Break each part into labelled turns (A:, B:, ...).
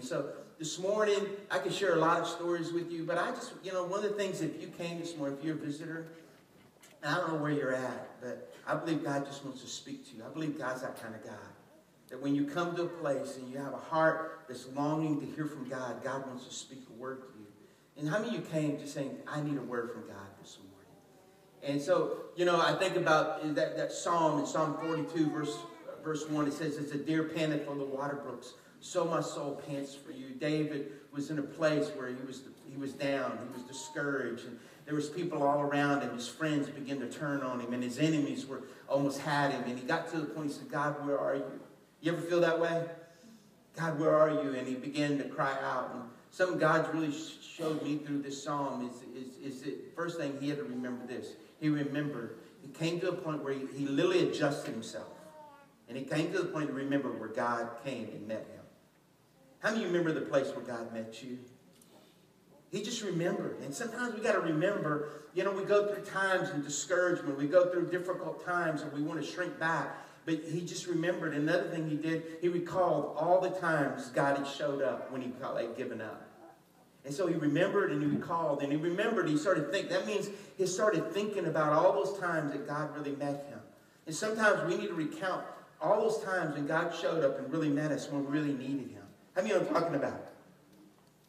A: And so this morning, I could share a lot of stories with you, but I just, you know, one of the things, if you came this morning, if you're a visitor, I don't know where you're at, but I believe God just wants to speak to you. I believe God's that kind of God. That when you come to a place and you have a heart that's longing to hear from God, God wants to speak a word to you. And how many of you came just saying, I need a word from God this morning? And so, you know, I think about that, that psalm in Psalm 42, verse, verse 1. It says, It's a deer panteth for the water brooks. So my soul pants for you. David was in a place where he was, he was down. He was discouraged. And there was people all around him. His friends began to turn on him. And his enemies were almost had him. And he got to the point, he said, God, where are you? You ever feel that way? God, where are you? And he began to cry out. And something God's really showed me through this psalm is, is, is that first thing he had to remember this. He remembered. He came to a point where he, he literally adjusted himself. And he came to the point to remember where God came and met him. How many remember the place where God met you? He just remembered. And sometimes we got to remember, you know, we go through times of discouragement. We go through difficult times and we want to shrink back. But he just remembered. Another thing he did, he recalled all the times God had showed up when he like giving up. And so he remembered and he recalled and he remembered, he started thinking. That means he started thinking about all those times that God really met him. And sometimes we need to recount all those times when God showed up and really met us when we really needed him. How many know what I'm talking about?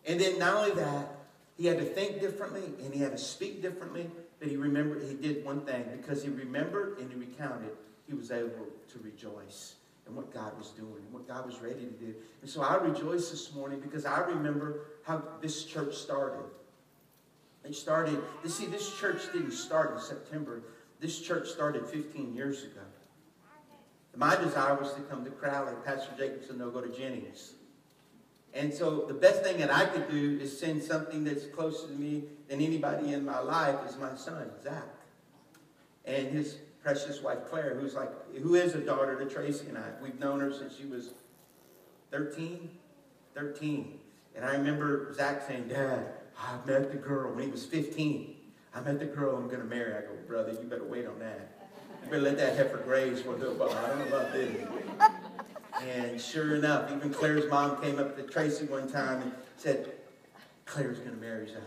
A: And then not only that, he had to think differently and he had to speak differently, but he remembered, he did one thing. Because he remembered and he recounted, he was able to rejoice in what God was doing, and what God was ready to do. And so I rejoice this morning because I remember how this church started. It started, you see, this church didn't start in September. This church started 15 years ago. My desire was to come to Crowley. Pastor Jacobson, no, go to Jennings. And so the best thing that I could do is send something that's closer to me than anybody in my life is my son, Zach. And his precious wife, Claire, who's like, who is a daughter to Tracy and I. We've known her since she was 13. 13. And I remember Zach saying, Dad, I met the girl when he was 15. I met the girl I'm going to marry. I go, brother, you better wait on that. You better let that heifer graze for a little while. I don't know about this. And sure enough, even Claire's mom came up to Tracy one time and said, Claire's going to marry Zach.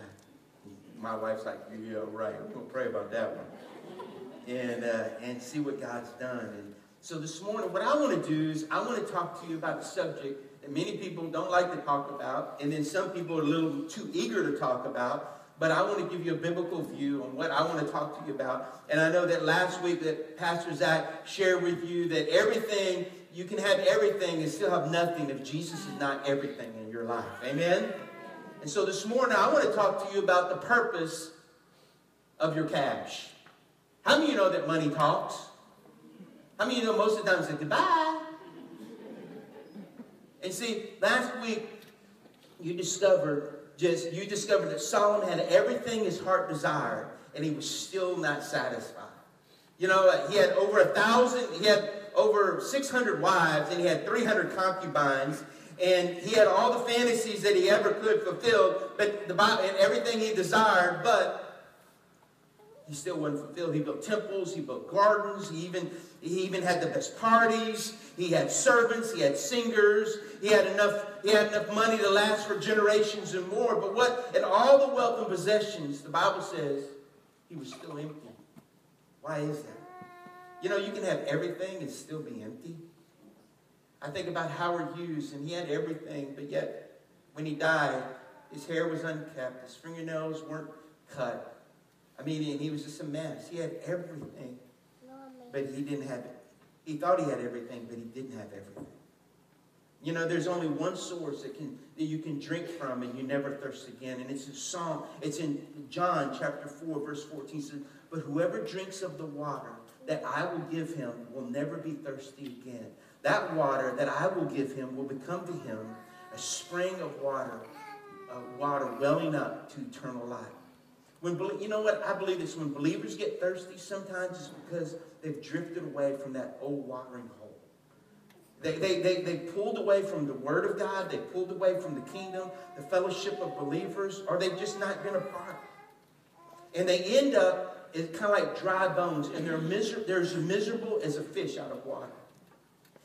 A: My wife's like, yeah, right. We're going to pray about that one. And, uh, and see what God's done. And so this morning, what I want to do is I want to talk to you about a subject that many people don't like to talk about, and then some people are a little too eager to talk about. But I want to give you a biblical view on what I want to talk to you about. And I know that last week that Pastor Zach shared with you that everything, you can have everything and still have nothing if Jesus is not everything in your life. Amen? And so this morning I want to talk to you about the purpose of your cash. How many of you know that money talks? How many of you know most of the time say goodbye? And see, last week you discovered just you discovered that Solomon had everything his heart desired, and he was still not satisfied. You know, he had over a thousand, he had over 600 wives, and he had 300 concubines, and he had all the fantasies that he ever could fulfill, but the Bible, and everything he desired, but he still wasn't fulfilled. He built temples, he built gardens, he even, he even had the best parties, he had servants, he had singers, he had enough, he had enough money to last for generations and more. But what and all the wealth and possessions, the Bible says he was still empty. Why is that? You know, you can have everything and still be empty. I think about Howard Hughes, and he had everything, but yet when he died, his hair was unkept, his fingernails weren't cut, I mean, and he was just a mess. He had everything, but he didn't have it. He thought he had everything, but he didn't have everything. You know, there's only one source that can that you can drink from and you never thirst again. And it's in Psalm, it's in John chapter 4, verse 14 says, But whoever drinks of the water that I will give him will never be thirsty again. That water that I will give him will become to him a spring of water, of water welling up to eternal life. When, you know what? I believe this. When believers get thirsty, sometimes it's because they've drifted away from that old watering hole. They, they, they, they pulled away from the Word of God. They pulled away from the kingdom, the fellowship of believers, or they've just not been a part. And they end up, it's kind of like dry bones, and they're, miser- they're as miserable as a fish out of water.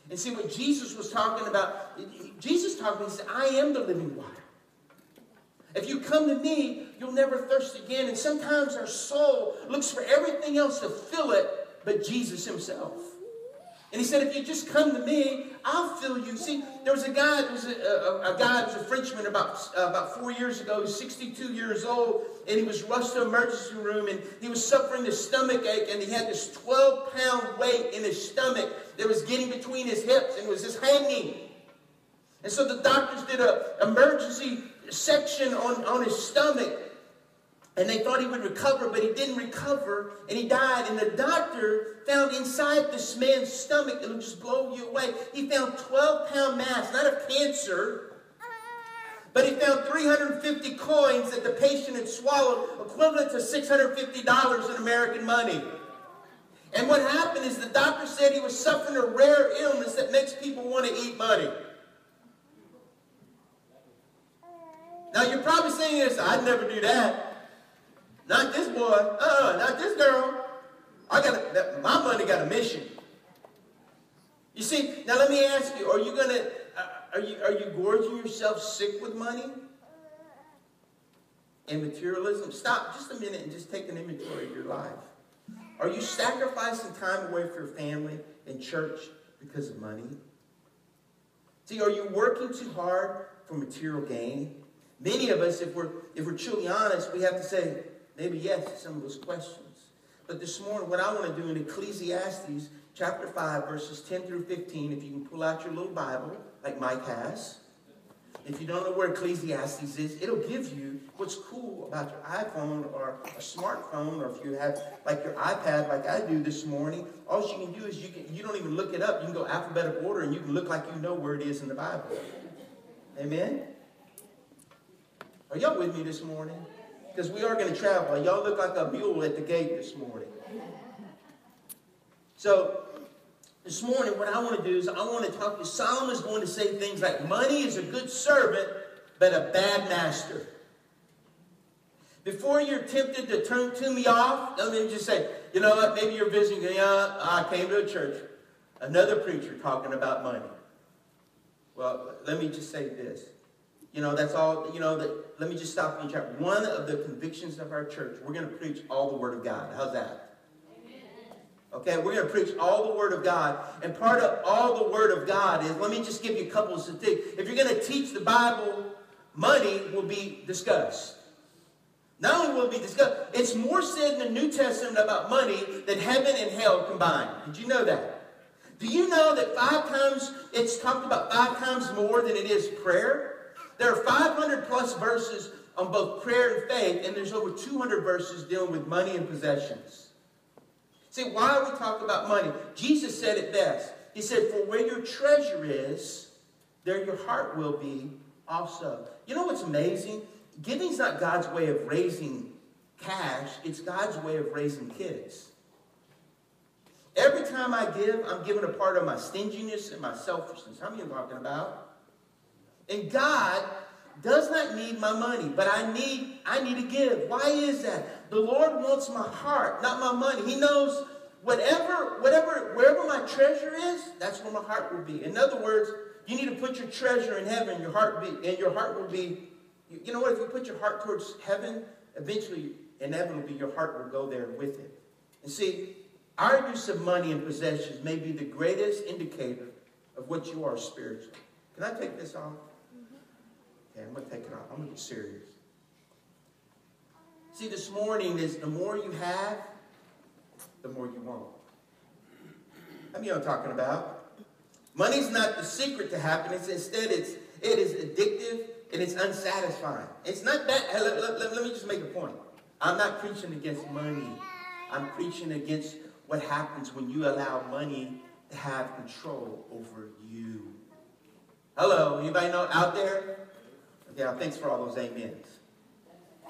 A: And see what Jesus was talking about. Jesus talking, he said, I am the living water. If you come to me, you'll never thirst again. And sometimes our soul looks for everything else to fill it but Jesus himself. And he said, if you just come to me, I'll fill you. See, there was a guy, there was a, a, a guy, was a Frenchman about, uh, about four years ago, he was 62 years old, and he was rushed to emergency room, and he was suffering a stomach ache, and he had this 12-pound weight in his stomach that was getting between his hips, and was just hanging. And so the doctors did an emergency section on, on his stomach, and they thought he would recover, but he didn't recover, and he died. And the doctor found inside this man's stomach, it'll just blow you away. He found 12 pound mass, not of cancer, but he found 350 coins that the patient had swallowed, equivalent to $650 in American money. And what happened is the doctor said he was suffering a rare illness that makes people want to eat money. Now you're probably saying this, I'd never do that. Not this boy. Uh, not this girl. I got my money got a mission. You see, now let me ask you: Are you gonna? Uh, are you are you gorging yourself sick with money and materialism? Stop just a minute and just take an inventory of your life. Are you sacrificing time away from your family and church because of money? See, are you working too hard for material gain? Many of us, if we're if we're truly honest, we have to say, Maybe yes to some of those questions. But this morning, what I want to do in Ecclesiastes chapter 5, verses 10 through 15, if you can pull out your little Bible, like Mike has. If you don't know where Ecclesiastes is, it'll give you what's cool about your iPhone or a smartphone, or if you have like your iPad, like I do this morning. All you can do is you can you don't even look it up. You can go alphabetical order, and you can look like you know where it is in the Bible. Amen. Are y'all with me this morning? Because we are going to travel. Y'all look like a mule at the gate this morning. So, this morning, what I want to do is I want to talk to Solomon is going to say things like money is a good servant, but a bad master. Before you're tempted to turn to me off, let me just say, you know what? Maybe you're visiting. Yeah, I came to a church, another preacher talking about money. Well, let me just say this. You know, that's all, you know, that, let me just stop in chat. One of the convictions of our church, we're going to preach all the Word of God. How's that? Okay, we're going to preach all the Word of God. And part of all the Word of God is, let me just give you a couple of statistics. If you're going to teach the Bible, money will be discussed. Not only will it be discussed, it's more said in the New Testament about money than heaven and hell combined. Did you know that? Do you know that five times, it's talked about five times more than it is prayer? There are 500 plus verses on both prayer and faith, and there's over 200 verses dealing with money and possessions. See, why are we talking about money? Jesus said it best. He said, For where your treasure is, there your heart will be also. You know what's amazing? Giving's not God's way of raising cash, it's God's way of raising kids. Every time I give, I'm giving a part of my stinginess and my selfishness. How many are you talking about? And God does not need my money, but I need I need to give. Why is that? The Lord wants my heart, not my money. He knows whatever whatever wherever my treasure is, that's where my heart will be. In other words, you need to put your treasure in heaven, your heart be and your heart will be you know what if you put your heart towards heaven, eventually inevitably your heart will go there with it. And see, our use of money and possessions may be the greatest indicator of what you are spiritually. Can I take this off? Okay, I'm going to take it off. I'm going to be serious. See, this morning is the more you have, the more you want. I mean, I'm talking about. Money's not the secret to happiness. Instead, it's it is addictive and it's unsatisfying. It's not that. Let, let, let, let me just make a point. I'm not preaching against money. I'm preaching against what happens when you allow money to have control over you. Hello, anybody know out there? Yeah, thanks for all those amens.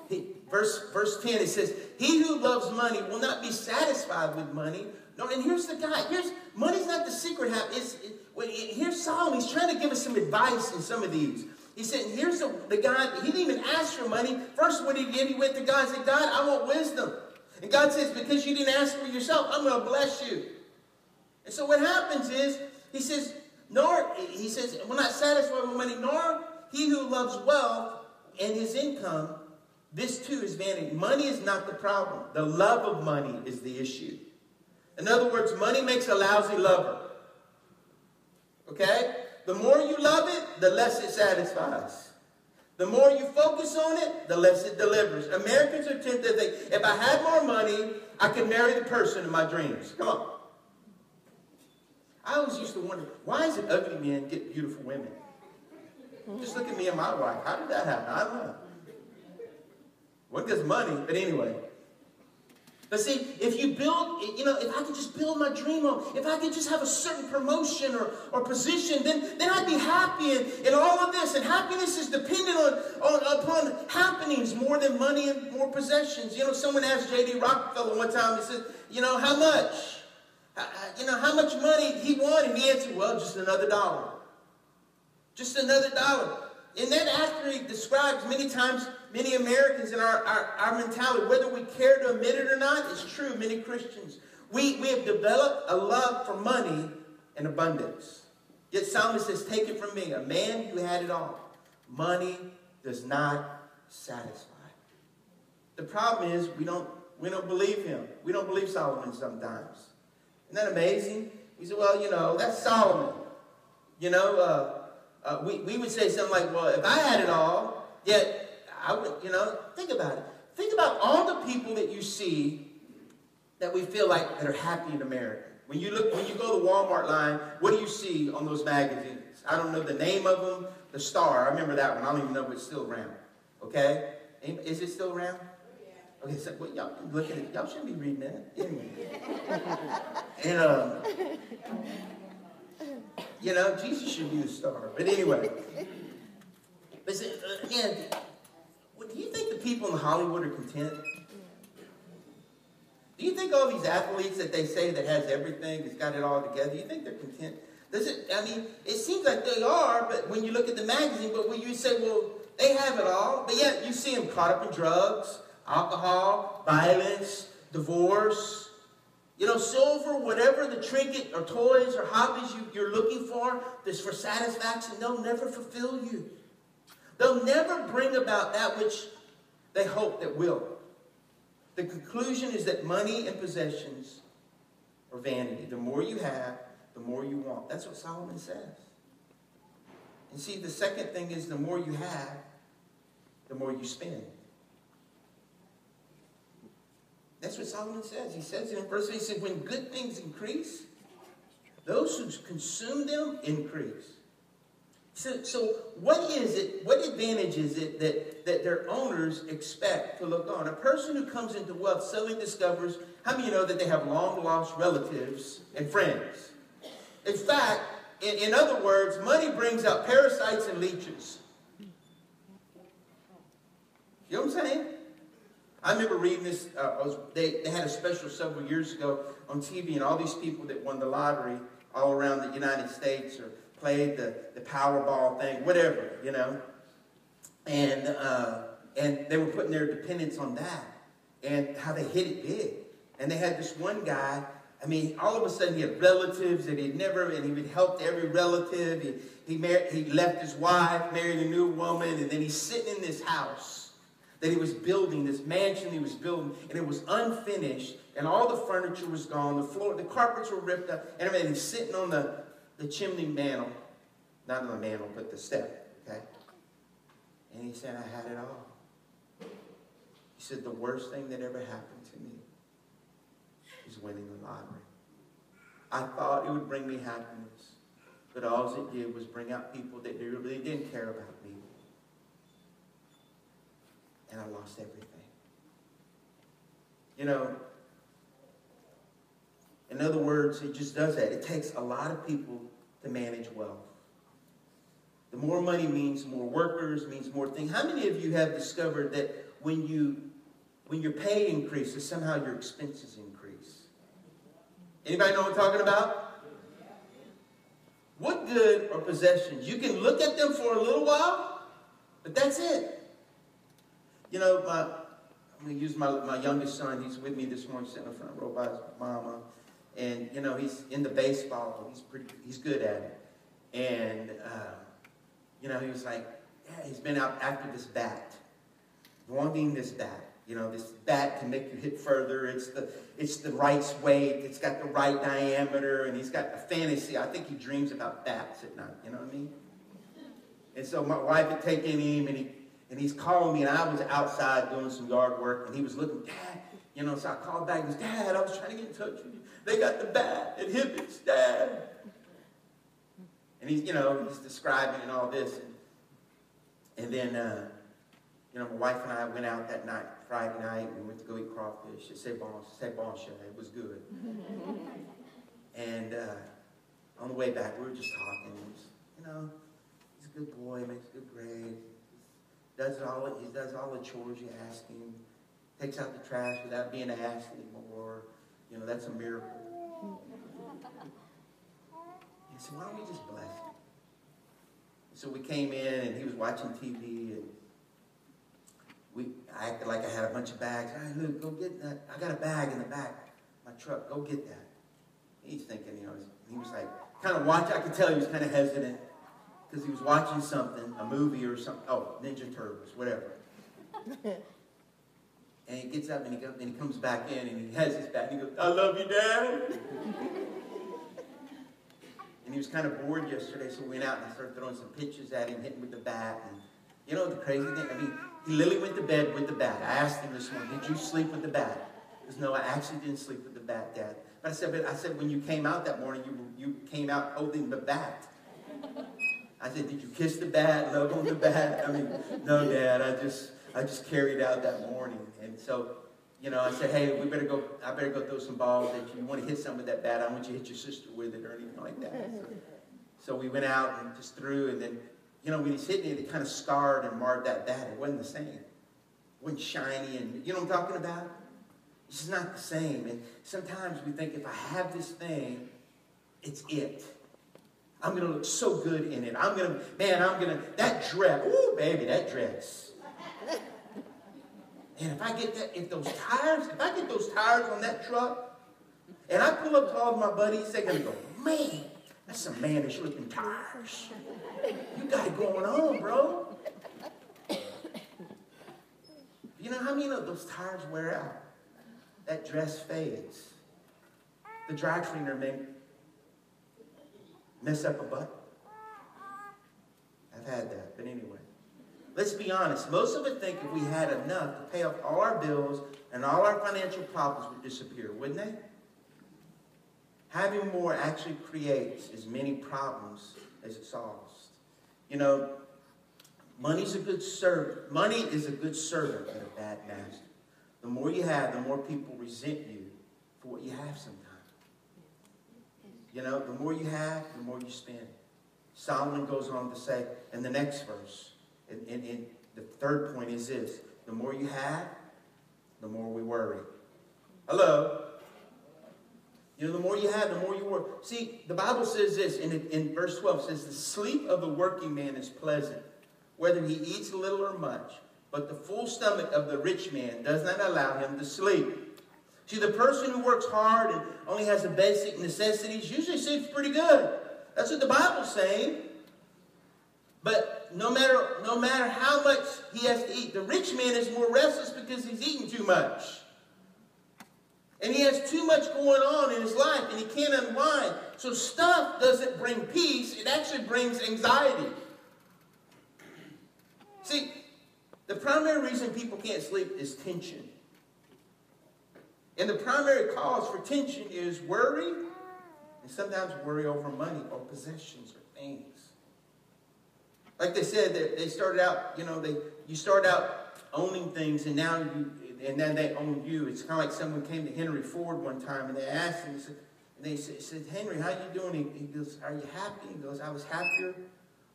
A: He, verse, verse 10, it says, He who loves money will not be satisfied with money. No, and here's the guy. Here's money's not the secret. It's, it, it, here's Solomon. He's trying to give us some advice in some of these. He said, here's the, the guy, he didn't even ask for money. First, what he did, he went to God and said, God, I want wisdom. And God says, because you didn't ask for yourself, I'm going to bless you. And so what happens is, he says, nor, he says, will not satisfied with money, nor he who loves wealth and his income, this too is vanity. Money is not the problem. The love of money is the issue. In other words, money makes a lousy lover. Okay? The more you love it, the less it satisfies. The more you focus on it, the less it delivers. Americans are tempted to think, if I had more money, I could marry the person of my dreams. Come on. I always used to wonder, why is it ugly men get beautiful women? Just look at me and my wife. How did that happen? I don't know. What gets money? But anyway. But see, if you build, you know, if I could just build my dream on, if I could just have a certain promotion or, or position, then, then I'd be happy in, in all of this. And happiness is dependent on, on upon happenings more than money and more possessions. You know, someone asked J.D. Rockefeller one time, he said, you know, how much? Uh, uh, you know, how much money he wanted? And he answered, well, just another dollar. Just another dollar. And that actually describes many times many Americans in our, our, our mentality, whether we care to admit it or not, it's true, many Christians. We, we have developed a love for money and abundance. Yet Solomon says, Take it from me, a man who had it all. Money does not satisfy. The problem is we don't, we don't believe him. We don't believe Solomon sometimes. Isn't that amazing? We say, well, you know, that's Solomon. You know, uh, uh, we, we would say something like, well, if I had it all, yet I would, you know, think about it. Think about all the people that you see that we feel like that are happy in America. When you look, when you go to the Walmart line, what do you see on those magazines? I don't know the name of them. The Star, I remember that one. I don't even know if it's still around. Okay, is it still around? Okay, so well, y'all look at it. Y'all shouldn't be reading that anyway. and um, you know, Jesus should be the star. But anyway, but uh, again, do you think the people in Hollywood are content? Do you think all these athletes that they say that has everything, has got it all together, do you think they're content? Does it, I mean, it seems like they are, but when you look at the magazine, but when you say, well, they have it all, but yet you see them caught up in drugs, alcohol, violence, divorce, you know, silver, whatever the trinket or toys or hobbies you, you're looking for, that's for satisfaction, they'll never fulfill you. They'll never bring about that which they hope that will. The conclusion is that money and possessions are vanity. The more you have, the more you want. That's what Solomon says. And see, the second thing is the more you have, the more you spend. That's what Solomon says. He says in verse 8. He said, when good things increase, those who consume them increase. So, so what is it, what advantage is it that, that their owners expect to look on? A person who comes into wealth suddenly discovers, how many you know that they have long lost relatives and friends? In fact, in, in other words, money brings out parasites and leeches. You know what I'm saying? I remember reading this. Uh, was, they, they had a special several years ago on TV, and all these people that won the lottery all around the United States or played the, the Powerball thing, whatever, you know. And, uh, and they were putting their dependence on that and how they hit it big. And they had this one guy, I mean, all of a sudden he had relatives that he'd never, and he would help every relative. He, he, married, he left his wife, married a new woman, and then he's sitting in this house that he was building, this mansion he was building, and it was unfinished, and all the furniture was gone, the floor, the carpets were ripped up, and everything. He's sitting on the, the chimney mantle, not on the mantle, but the step, okay? And he said, I had it all. He said, the worst thing that ever happened to me is winning the lottery. I thought it would bring me happiness, but all it did was bring out people that really didn't care about. And I lost everything. You know, in other words, it just does that. It takes a lot of people to manage wealth. The more money means more workers, means more things. How many of you have discovered that when you when your pay increases, somehow your expenses increase? Anybody know what I'm talking about? What good are possessions? You can look at them for a little while, but that's it. You know, my, I'm going to use my, my youngest son. He's with me this morning, sitting in the front row by his mama. And, you know, he's in the baseball. He's, pretty, he's good at it. And, uh, you know, he was like, yeah, he's been out after this bat, wanting this bat. You know, this bat can make you hit further. It's the, it's the right weight. It's got the right diameter. And he's got a fantasy. I think he dreams about bats at night. You know what I mean? And so my wife had taken him, and, he, and he's calling me, and I was outside doing some yard work, and he was looking, Dad, you know, so I called back, and goes, Dad, I was trying to get in touch with you. They got the bat at Hibbett's, Dad. And he's, you know, he's describing and all this. And, and then, uh, you know, my wife and I went out that night, Friday night. We went to go eat crawfish at C'est Bon, C'est Bon It was good. and uh, on the way back, we were just talking. Was, you know, he's a good boy, makes good grades. Does all he does all the chores you ask him. Takes out the trash without being asked anymore. You know, that's a miracle. He said, why don't we just bless him? So we came in and he was watching TV and we I acted like I had a bunch of bags. Look, go get that. I got a bag in the back my truck. Go get that. He's thinking, you know, he was like, kind of watch. I could tell he was kind of hesitant because he was watching something, a movie or something. Oh, Ninja Turtles, whatever. and he gets up and he, goes, and he comes back in and he has his back and he goes, I love you, Dad. and he was kind of bored yesterday, so we went out and I started throwing some pitches at him, hitting with the bat. And you know the crazy thing? I mean, he literally went to bed with the bat. I asked him this morning, did you sleep with the bat? He goes, no, I actually didn't sleep with the bat, Dad. But I said, but I said, when you came out that morning, you, you came out holding the bat. I said, did you kiss the bat, love on the bat? I mean, no, Dad, I just, I just carried out that morning. And so, you know, I said, hey, we better go, I better go throw some balls. If you want to hit some with that bat, I want you to hit your sister with it or anything like that. So, so we went out and just threw, and then you know, when he's hitting it, it kind of scarred and marred that bat. It wasn't the same. It wasn't shiny and, you know what I'm talking about? It's not the same. And sometimes we think if I have this thing, it's it. I'm going to look so good in it. I'm going to, man, I'm going to, that dress, ooh, baby, that dress. And if I get that, if those tires, if I get those tires on that truck, and I pull up to all of my buddies, they're going to go, man, that's some mannish looking tires. You got it going on, bro. You know how many of those tires wear out? That dress fades. The dry cleaner may mess up a butt. I've had that, but anyway. Let's be honest. Most of us think if we had enough to pay off all our bills and all our financial problems would disappear, wouldn't they? Having more actually creates as many problems as it solves. You know, money's a good servant. Money is a good servant and a bad master. The more you have, the more people resent you for what you have sometimes. You know, the more you have, the more you spend. Solomon goes on to say in the next verse, and, in, in the third point is this the more you have, the more we worry. Hello? You know, the more you have, the more you work. See, the Bible says this in, in verse 12 says, The sleep of the working man is pleasant, whether he eats little or much. But the full stomach of the rich man does not allow him to sleep. See, the person who works hard and only has the basic necessities usually sleeps pretty good. That's what the Bible's saying. But no matter, no matter how much he has to eat, the rich man is more restless because he's eating too much. And he has too much going on in his life and he can't unwind. So stuff doesn't bring peace, it actually brings anxiety. See, the primary reason people can't sleep is tension. And the primary cause for tension is worry, and sometimes worry over money or possessions or things. Like they said, they started out, you know, they you start out owning things, and now you and then they own you. It's kind of like someone came to Henry Ford one time and they asked him, and they said, said Henry, how you doing? He, he goes, are you happy? He goes, I was happier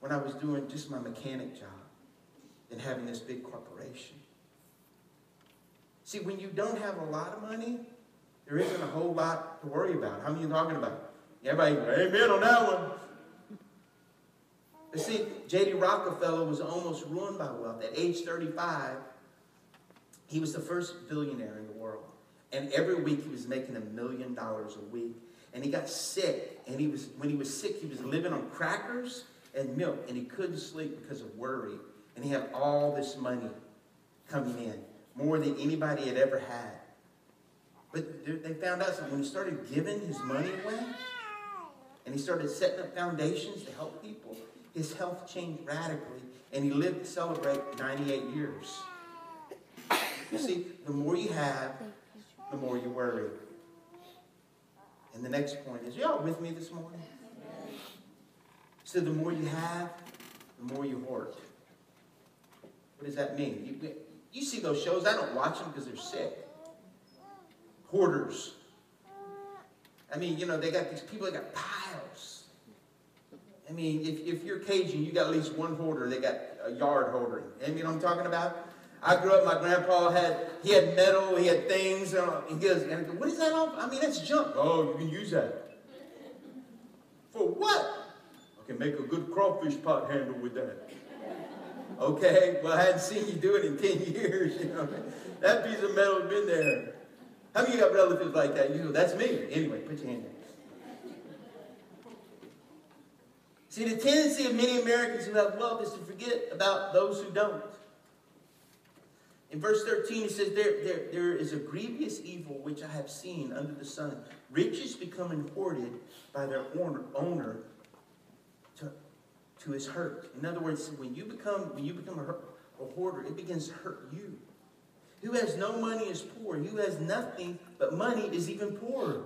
A: when I was doing just my mechanic job than having this big corporation. See, when you don't have a lot of money, there isn't a whole lot to worry about. How many you talking about? Everybody, amen on that one. You see, J.D. Rockefeller was almost ruined by wealth. At age 35, he was the first billionaire in the world. And every week he was making a million dollars a week. and he got sick. And he was when he was sick, he was living on crackers and milk, and he couldn't sleep because of worry. And he had all this money coming in, more than anybody had ever had. But they found out when he started giving his money away, and he started setting up foundations to help people, his health changed radically, and he lived to celebrate 98 years. You see, the more you have, the more you worry. And the next point is, y'all with me this morning? So the more you have, the more you hoard. What does that mean? You see those shows. I don't watch them because they're sick. Hoarders. I mean, you know, they got these people that got piles. I mean, if, if you're Cajun, you got at least one hoarder. They got a yard hoarding. You know what I'm talking about? I grew up, my grandpa had, he had metal, he had things. Uh, he goes, and what is that all? I mean, that's junk. Oh, you can use that. For what? I can make a good crawfish pot handle with that. Okay, well, I hadn't seen you do it in 10 years, you know. That piece of metal has been there. How many of you got relatives like that? You know, that's me. Anyway, put your hand. See, the tendency of many Americans who have wealth is to forget about those who don't. In verse 13, it says, there, there, there is a grievous evil which I have seen under the sun. Riches becoming hoarded by their owner, to his hurt. In other words, when you become, when you become a, a hoarder, it begins to hurt you. Who has no money is poor. Who has nothing but money is even poorer.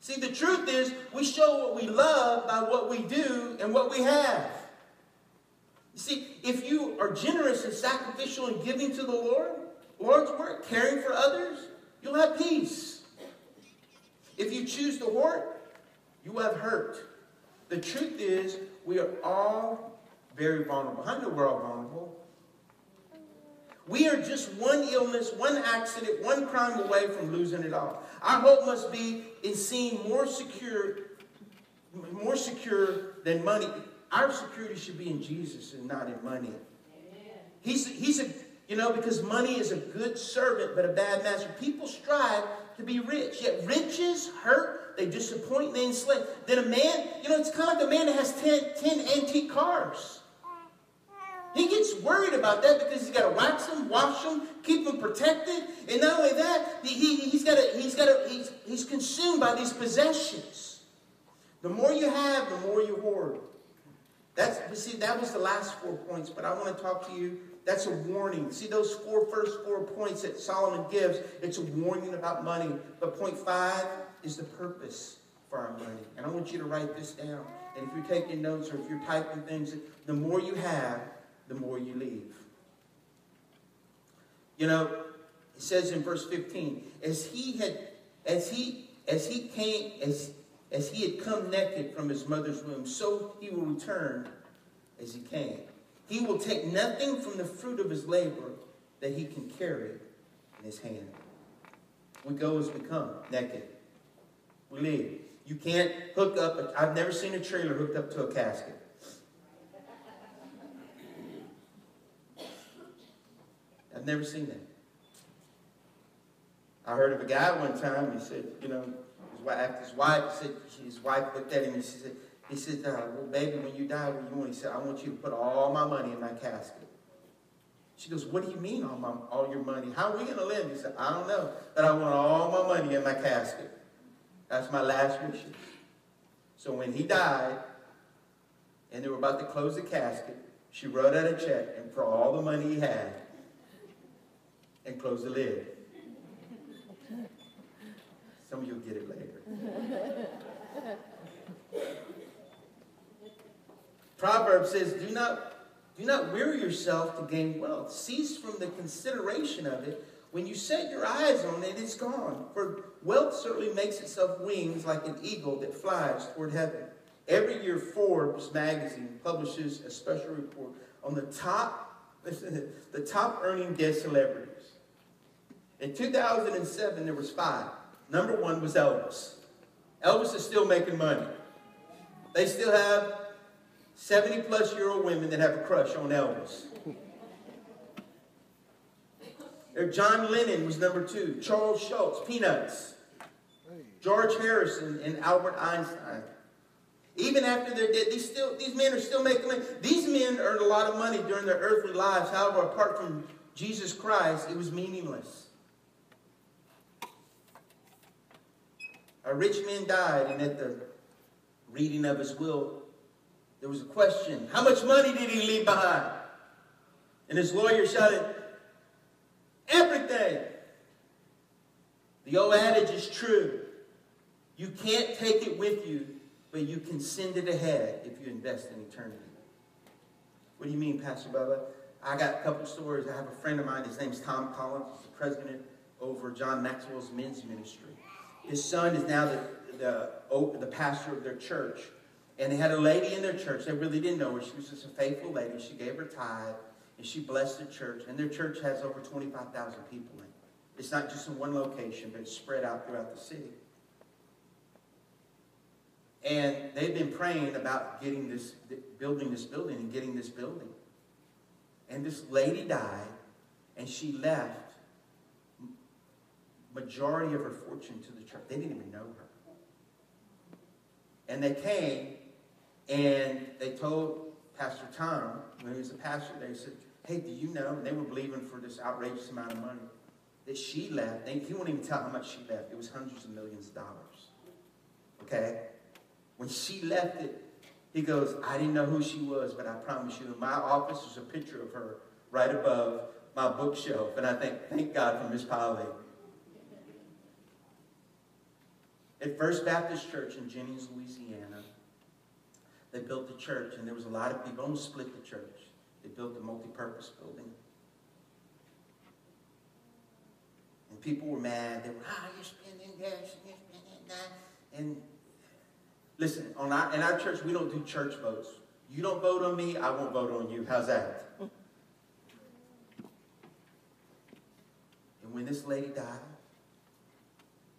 A: See, the truth is, we show what we love by what we do and what we have. You see, if you are generous and sacrificial and giving to the Lord, Lord's work, caring for others, you'll have peace. If you choose to hoard, you have hurt. The truth is, we are all very vulnerable. I know we're all vulnerable. We are just one illness, one accident, one crime away from losing it all. Our hope must be in seeing more secure, more secure than money. Our security should be in Jesus and not in money. Amen. He's, he's a, you know, because money is a good servant but a bad master. People strive to be rich, yet riches hurt, they disappoint, they enslave. Then a man, you know, it's kind of like a man that has 10, 10 antique cars. He gets worried about that because he's got to wax them, wash them, keep them protected. And not only that, he, he's got to, he's got to, he's, he's consumed by these possessions. The more you have, the more you hoard. That's, see, that was the last four points, but I want to talk to you. That's a warning. See those four first four points that Solomon gives, it's a warning about money. But point five is the purpose for our money. And I want you to write this down. And if you're taking notes or if you're typing things, the more you have, the more you leave. You know, it says in verse 15, as he had, as he, as he came, as as he had come naked from his mother's womb, so he will return as he came. He will take nothing from the fruit of his labor that he can carry in his hand. We go as we come, naked. We leave. You can't hook up, i have never seen a trailer hooked up to a casket. I've never seen that. I heard of a guy one time, he said, you know, his wife, his wife said, his wife looked at him and she said, he said, well, baby, when you die, you want? He said, I want you to put all my money in my casket. She goes, what do you mean all, my, all your money? How are we going to live? He said, I don't know, but I want all my money in my casket. That's my last wishes. So when he died, and they were about to close the casket, she wrote out a check and for all the money he had, and closed the lid. Some of you will get it later. Proverbs says, do not, do not weary yourself to gain wealth. Cease from the consideration of it. When you set your eyes on it, it's gone. For wealth certainly makes itself wings like an eagle that flies toward heaven. Every year, Forbes magazine publishes a special report on the top, the top earning dead celebrities. In 2007, there was five. Number one was Elvis. Elvis is still making money. They still have 70 plus year old women that have a crush on Elvis. John Lennon was number two. Charles Schulz, Peanuts. George Harrison and Albert Einstein. Even after they're dead, these, still, these men are still making money. These men earned a lot of money during their earthly lives. However, apart from Jesus Christ, it was meaningless. A rich man died, and at the reading of his will, there was a question How much money did he leave behind? And his lawyer shouted, Everything. The old adage is true. You can't take it with you, but you can send it ahead if you invest in eternity. What do you mean, Pastor Bubba? I got a couple stories. I have a friend of mine, his name's Tom Collins. He's the president over John Maxwell's men's ministry. His son is now the, the, the pastor of their church. And they had a lady in their church. They really didn't know her. She was just a faithful lady. She gave her tithe, and she blessed the church. And their church has over 25,000 people in it. It's not just in one location, but it's spread out throughout the city. And they've been praying about getting this, building this building and getting this building. And this lady died, and she left majority of her fortune to the church. They didn't even know her. And they came, and they told Pastor Tom, when he was a pastor, they said, hey, do you know? And they were believing for this outrageous amount of money that she left. They, he won't even tell how much she left. It was hundreds of millions of dollars. Okay? When she left it, he goes, I didn't know who she was, but I promise you, in my office is a picture of her right above my bookshelf. And I think, thank God for Miss Polly. At First Baptist Church in Jennings, Louisiana, they built the church, and there was a lot of people, almost split the church. They built a multi-purpose building. And people were mad. They were, ah, you're spending this, and you're spending that. And Listen, on our, in our church, we don't do church votes. You don't vote on me, I won't vote on you. How's that? And when this lady died,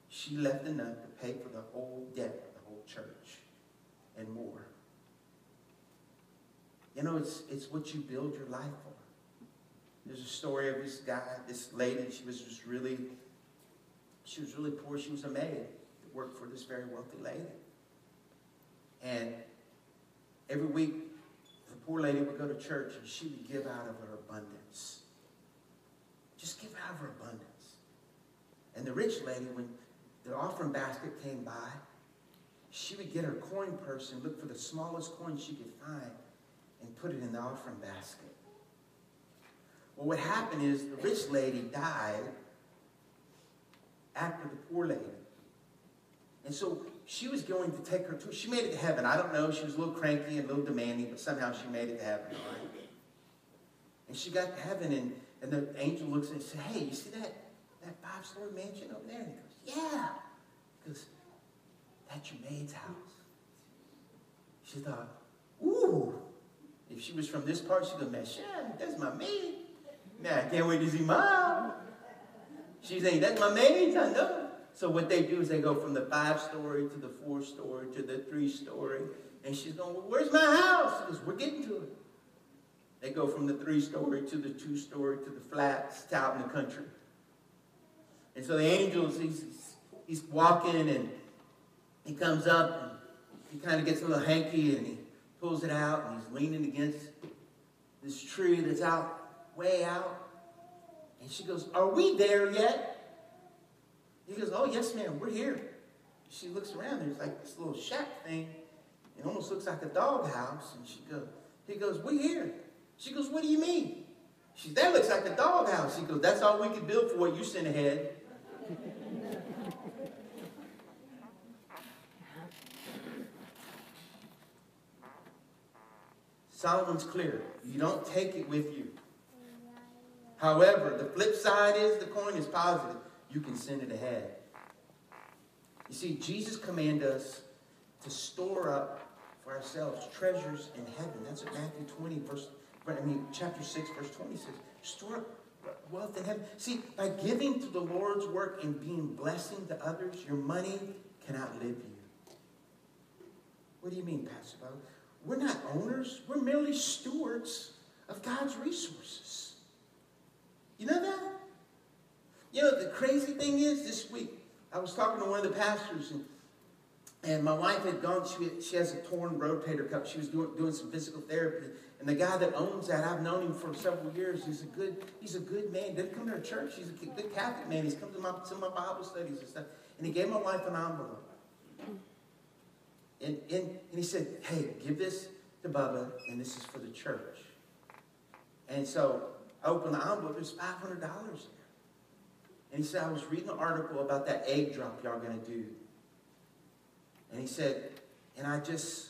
A: she left enough to pay for the whole debt of the whole church and more. You know, it's, it's what you build your life for. There's a story of this guy, this lady, she was just really, she was really poor. She was a maid that worked for this very wealthy lady. And every week, the poor lady would go to church and she would give out of her abundance. Just give out of her abundance. And the rich lady, when the offering basket came by, she would get her coin purse and look for the smallest coin she could find and put it in the offering basket. Well, what happened is the rich lady died after the poor lady. And so she was going to take her to, she made it to heaven. I don't know, she was a little cranky and a little demanding, but somehow she made it to heaven? And she got to heaven, and, and the angel looks and says, hey, you see that, that five-story mansion over there? And he goes, yeah. He goes, that's your maid's house. She thought, ooh. If she was from this part, she'd go, man, sure, that's my maid. Man, I can't wait to see mom. She's saying, that's my maid, I know. So what they do is they go from the five story to the four story to the three story. And she's going, well, where's my house? Because we're getting to it. They go from the three story to the two story to the flats out in the country. And so the angels, he's, he's walking and he comes up and he kind of gets a little hanky and he pulls it out and he's leaning against this tree that's out, way out. And she goes, are we there yet? He goes, oh, yes, ma'am, we're here. She looks around. There's like this little shack thing. It almost looks like a doghouse. And she goes, he goes, we're here. She goes, what do you mean? She that looks like a doghouse. He goes, that's all we can build for what you sent ahead. Solomon's clear. You don't take it with you. However, the flip side is the coin is positive you can send it ahead. You see, Jesus commanded us to store up for ourselves treasures in heaven. That's what Matthew 20, verse, I mean, chapter 6, verse 20 says. Store up wealth in heaven. See, by giving to the Lord's work and being blessing to others, your money can outlive you. What do you mean, Pastor Bob? We're not owners. We're merely stewards of God's resources. You know that? You know, the crazy thing is this week, I was talking to one of the pastors, and, and my wife had gone, she, she has a torn rotator cuff. She was doing, doing some physical therapy. And the guy that owns that, I've known him for several years. He's a good, he's a good man. Didn't come to our church. He's a good Catholic man. He's come to my, of my Bible studies and stuff. And he gave my wife an envelope. And, and, and he said, hey, give this to Bubba, and this is for the church. And so I opened the envelope, there's $500 there. And he said, I was reading an article about that egg drop y'all going to do. And he said, and I just,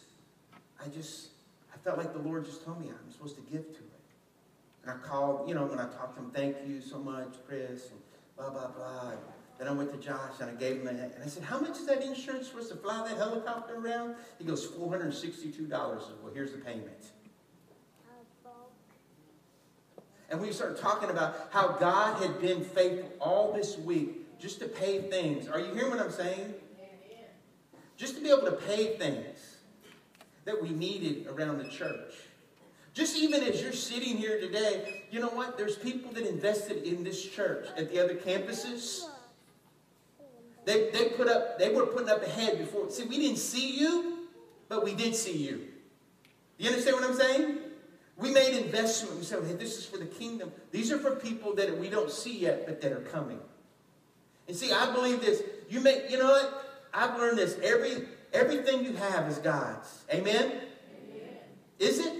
A: I just, I felt like the Lord just told me I'm supposed to give to it. And I called, you know, when I talked to him, thank you so much, Chris, and blah, blah, blah. Then I went to Josh and I gave him. And I said, How much is that insurance for us to fly that helicopter around? He goes, $462. Well, here's the payment. And we started talking about how God had been faithful all this week just to pay things. Are you hearing what I'm saying? Just to be able to pay things that we needed around the church. Just even as you're sitting here today, you know what? There's people that invested in this church at the other campuses. They, they put up, they were putting up a head before. See, we didn't see you, but we did see you. You understand what I'm saying? We made investment. We said, hey, this is for the kingdom. These are for people that we don't see yet, but that are coming. And see, I believe this. You may, you know what? I've learned this. Every everything you have is God's. Amen? Amen. Is it?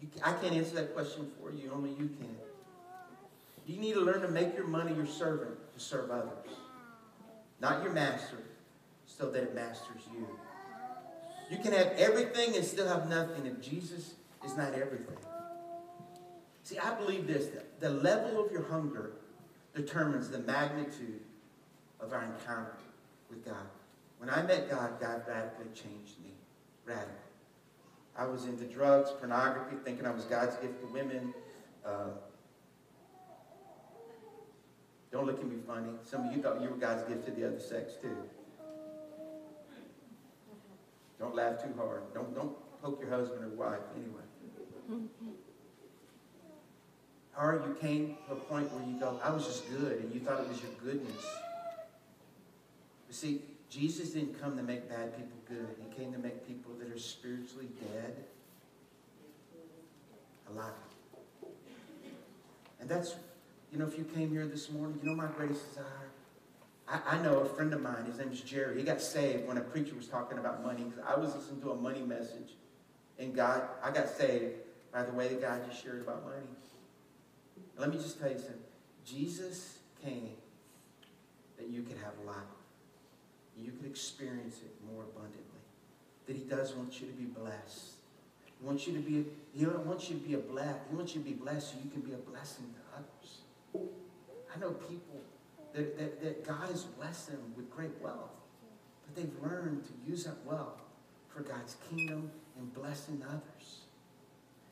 A: You, I can't answer that question for you. Only you can. You need to learn to make your money your servant to serve others. Not your master, so that it masters you. You can have everything and still have nothing if Jesus is not everything. See, I believe this that the level of your hunger determines the magnitude of our encounter with God. When I met God, God radically changed me. Radically. I was into drugs, pornography, thinking I was God's gift to women. Uh, don't look at me funny. Some of you thought you were God's gift to the other sex too. Don't laugh too hard. Don't, don't poke your husband or wife anyway. Or you came to a point where you go, I was just good, and you thought it was your goodness. You see, Jesus didn't come to make bad people good. He came to make people that are spiritually dead alive. And that's you know, if you came here this morning, you know my greatest desire? I, I know a friend of mine, his name is Jerry. He got saved when a preacher was talking about money. I was listening to a money message. And God, I got saved by the way that God just shared about money. Let me just tell you something. Jesus came that you could have life. You could experience it more abundantly. That he does want you to be blessed. He wants you to be, he wants you to be a blessed. He wants you to be blessed so you can be a blessing to others. I know people that, that, that God has blessed them with great wealth, but they've learned to use that wealth for God's kingdom and blessing others.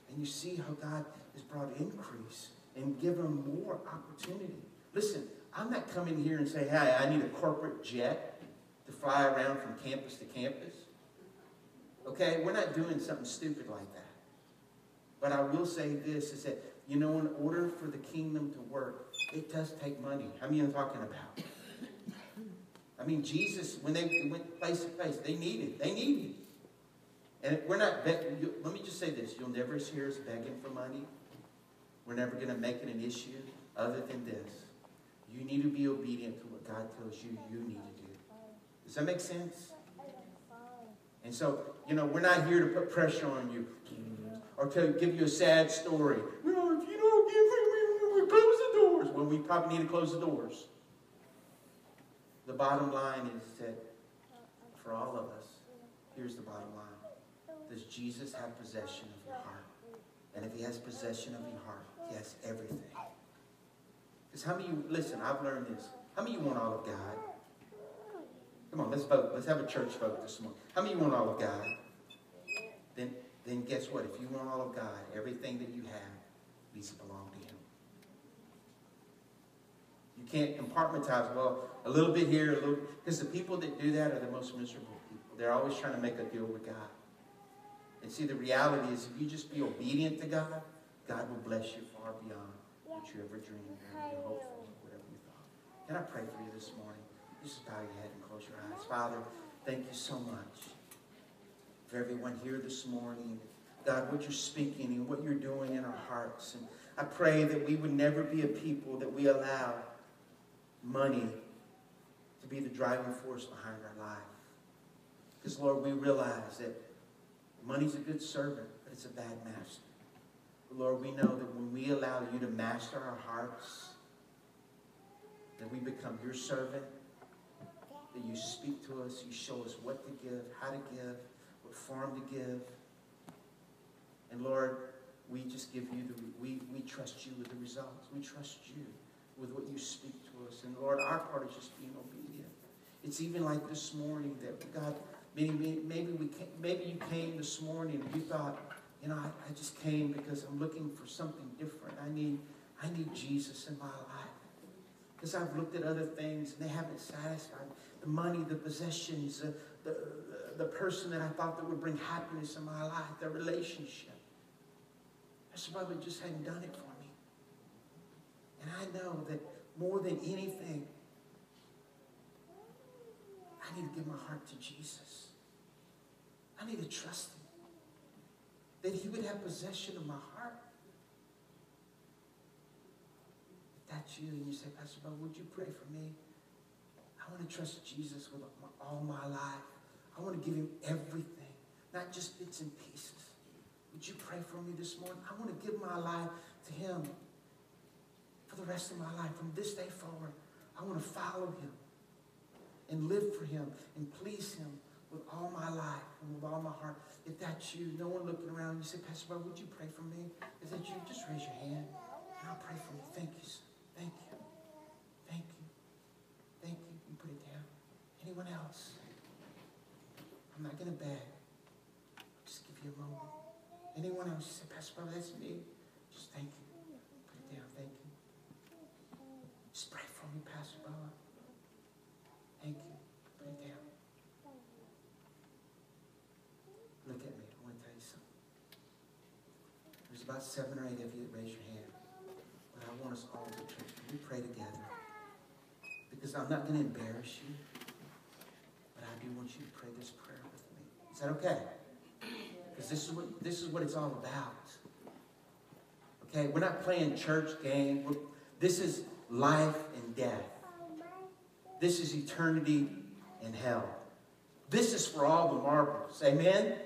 A: And you see how God has brought increase and given them more opportunity. Listen, I'm not coming here and say, hey, I need a corporate jet to fly around from campus to campus. Okay? We're not doing something stupid like that. But I will say this is that you know, in order for the kingdom to work, it does take money. How many are talking about? I mean, Jesus, when they went face to face, they needed. They needed. And we're not, begging. let me just say this. You'll never hear us begging for money. We're never going to make it an issue other than this. You need to be obedient to what God tells you you need to do. Does that make sense? And so, you know, we're not here to put pressure on you or to give you a sad story. No, if you don't give me, we, we close Well, we probably need to close the doors. The bottom line is that for all of us, here's the bottom line. Does Jesus have possession of your heart? And if he has possession of your heart, he has everything. Because how many you, listen, I've learned this. How many you want all of God? Come on, let's vote. Let's have a church vote this morning. How many you want all of God? Then then guess what? If you want all of God, everything that you have needs to belong to Him. You can't compartmentalize, well, a little bit here, a little because the people that do that are the most miserable people. They're always trying to make a deal with God. And see, the reality is if you just be obedient to God, God will bless you far beyond what you ever dreamed or hoped for, whatever you thought. Can I pray for you this morning? Just bow your head and close your eyes. Father, thank you so much for everyone here this morning. God, what you're speaking and what you're doing in our hearts. And I pray that we would never be a people that we allow money to be the driving force behind our life. Because, Lord, we realize that money's a good servant, but it's a bad master. But Lord, we know that when we allow you to master our hearts, that we become your servant, that you speak to us, you show us what to give, how to give, what form to give. And Lord, we just give you the, we, we trust you with the results. We trust you with what you speak to us. And Lord, our part is just being obedient. It's even like this morning that God, maybe, maybe we came, maybe you came this morning and you thought, you know, I, I just came because I'm looking for something different. I need, I need Jesus in my life. Because I've looked at other things and they haven't satisfied the money, the possessions, the, the, the person that I thought that would bring happiness in my life, the relationship. That's probably just hadn't done it for me. And I know that more than anything, I need to give my heart to Jesus. I need to trust him. That he would have possession of my heart. If that's you and you say, Pastor Bob, would you pray for me? I want to trust Jesus with all my life. I want to give him everything, not just bits and pieces. Would you pray for me this morning? I want to give my life to him for the rest of my life. From this day forward, I want to follow him and live for him and please him with all my life and with all my heart. If that's you, no one looking around, you say, Pastor Bob, would you pray for me? Is that you? Just raise your hand and I'll pray for you. Thank you, sir. Thank you. Thank you. Thank you. You put it down. Anyone else? I'm not going to beg. I'll just give you a moment. Anyone else? You say, Pastor Bob, that's me. Just thank you. Put it down. Thank you. Just pray for me, Pastor Bob. Thank you. Put it down. Look at me. I want to tell you something. There's about seven or eight of you that raise your hand. But I want us all to church. Can we pray together? Because I'm not going to embarrass you. But I do want you to pray this prayer with me. Is that okay? Because this is what this is what it's all about. Okay, we're not playing church game. We're, this is life and death. This is eternity and hell. This is for all the marbles. Amen? Amen?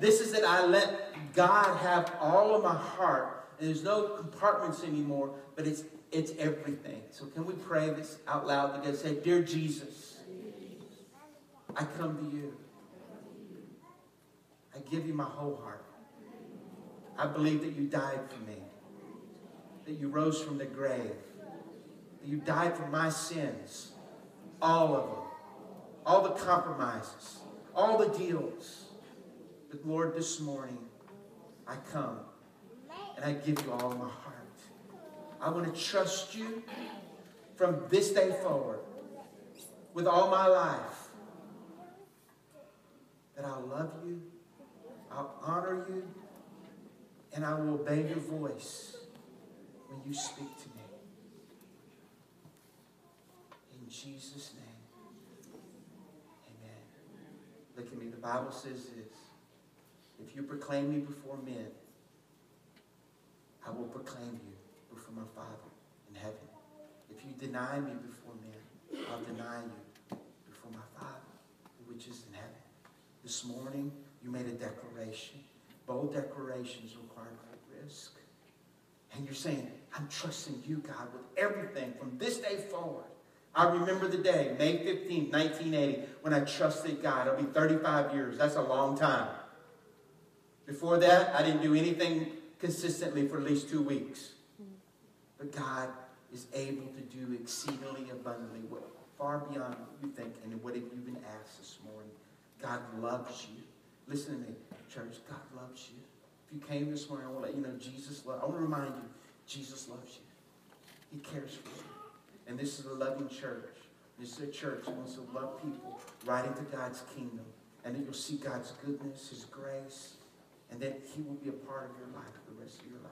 A: This is that I let God have all of my heart. And there's no compartments anymore, but it's it's everything. So can we pray this out loud together? Say, Dear Jesus, I come to you. I give you my whole heart. I believe that you died for me, that you rose from the grave, that you died for my sins, all of them, all the compromises, all the deals. But Lord, this morning, I come and I give you all my heart. I want to trust you from this day forward with all my life. That I'll love you, I'll honor you, and I will obey your voice when you speak to me. In Jesus' name, amen. Look at me. The Bible says this. If you proclaim me before men, I will proclaim you before my Father in heaven. If you deny me before men, I'll deny you before my Father, which is in heaven. This morning, you made a declaration. Bold declarations require great risk. And you're saying, I'm trusting you, God, with everything from this day forward. I remember the day, May 15, 1980, when I trusted God. It'll be 35 years. That's a long time. Before that, I didn't do anything consistently for at least two weeks. But God is able to do exceedingly abundantly, what, far beyond what you think and what have you've been asked this morning. God loves you. Listen to me, church. God loves you. If you came this morning, I want to let you know Jesus loves I want to remind you, Jesus loves you. He cares for you. And this is a loving church. This is a church that wants to love people right into God's kingdom. And that you'll see God's goodness, His grace, and that He will be a part of your life the rest of your life.